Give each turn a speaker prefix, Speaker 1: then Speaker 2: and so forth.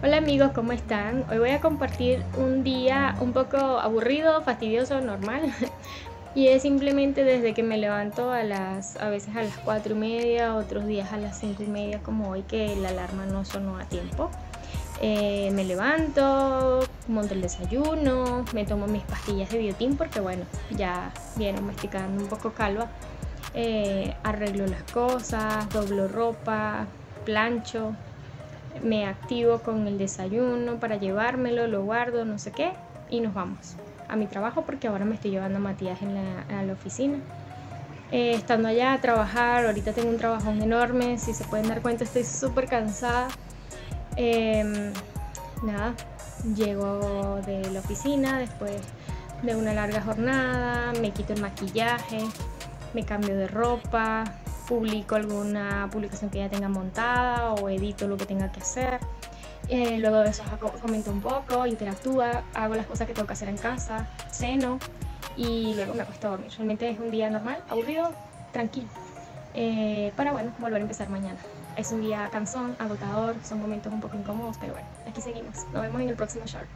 Speaker 1: Hola amigos, ¿cómo están? Hoy voy a compartir un día un poco aburrido, fastidioso, normal. y es simplemente desde que me levanto a las, a veces a las 4 y media, otros días a las 5 y media, como hoy que la alarma no sonó a tiempo. Eh, me levanto, monto el desayuno, me tomo mis pastillas de biotín porque bueno, ya viene masticando un poco calva. Eh, arreglo las cosas, doblo ropa, plancho, me activo con el desayuno para llevármelo, lo guardo, no sé qué, y nos vamos a mi trabajo porque ahora me estoy llevando a Matías en la, oficina. Eh, estando allá a trabajar, ahorita tengo un trabajón enorme, si se pueden dar cuenta estoy súper cansada. Em, nada, llego de la oficina después de una larga jornada, me quito el maquillaje, me cambio de ropa, publico alguna publicación que ya tenga montada o edito lo que tenga que hacer. Eh, luego de eso comento un poco, interactúo, hago las cosas que tengo que hacer en casa, ceno y luego me acuesto a dormir. Realmente es un día normal, aburrido, tranquilo, eh, para bueno, volver a empezar mañana. Es un día cansón, agotador, son momentos un poco incómodos, pero bueno, aquí seguimos. Nos vemos en el próximo short.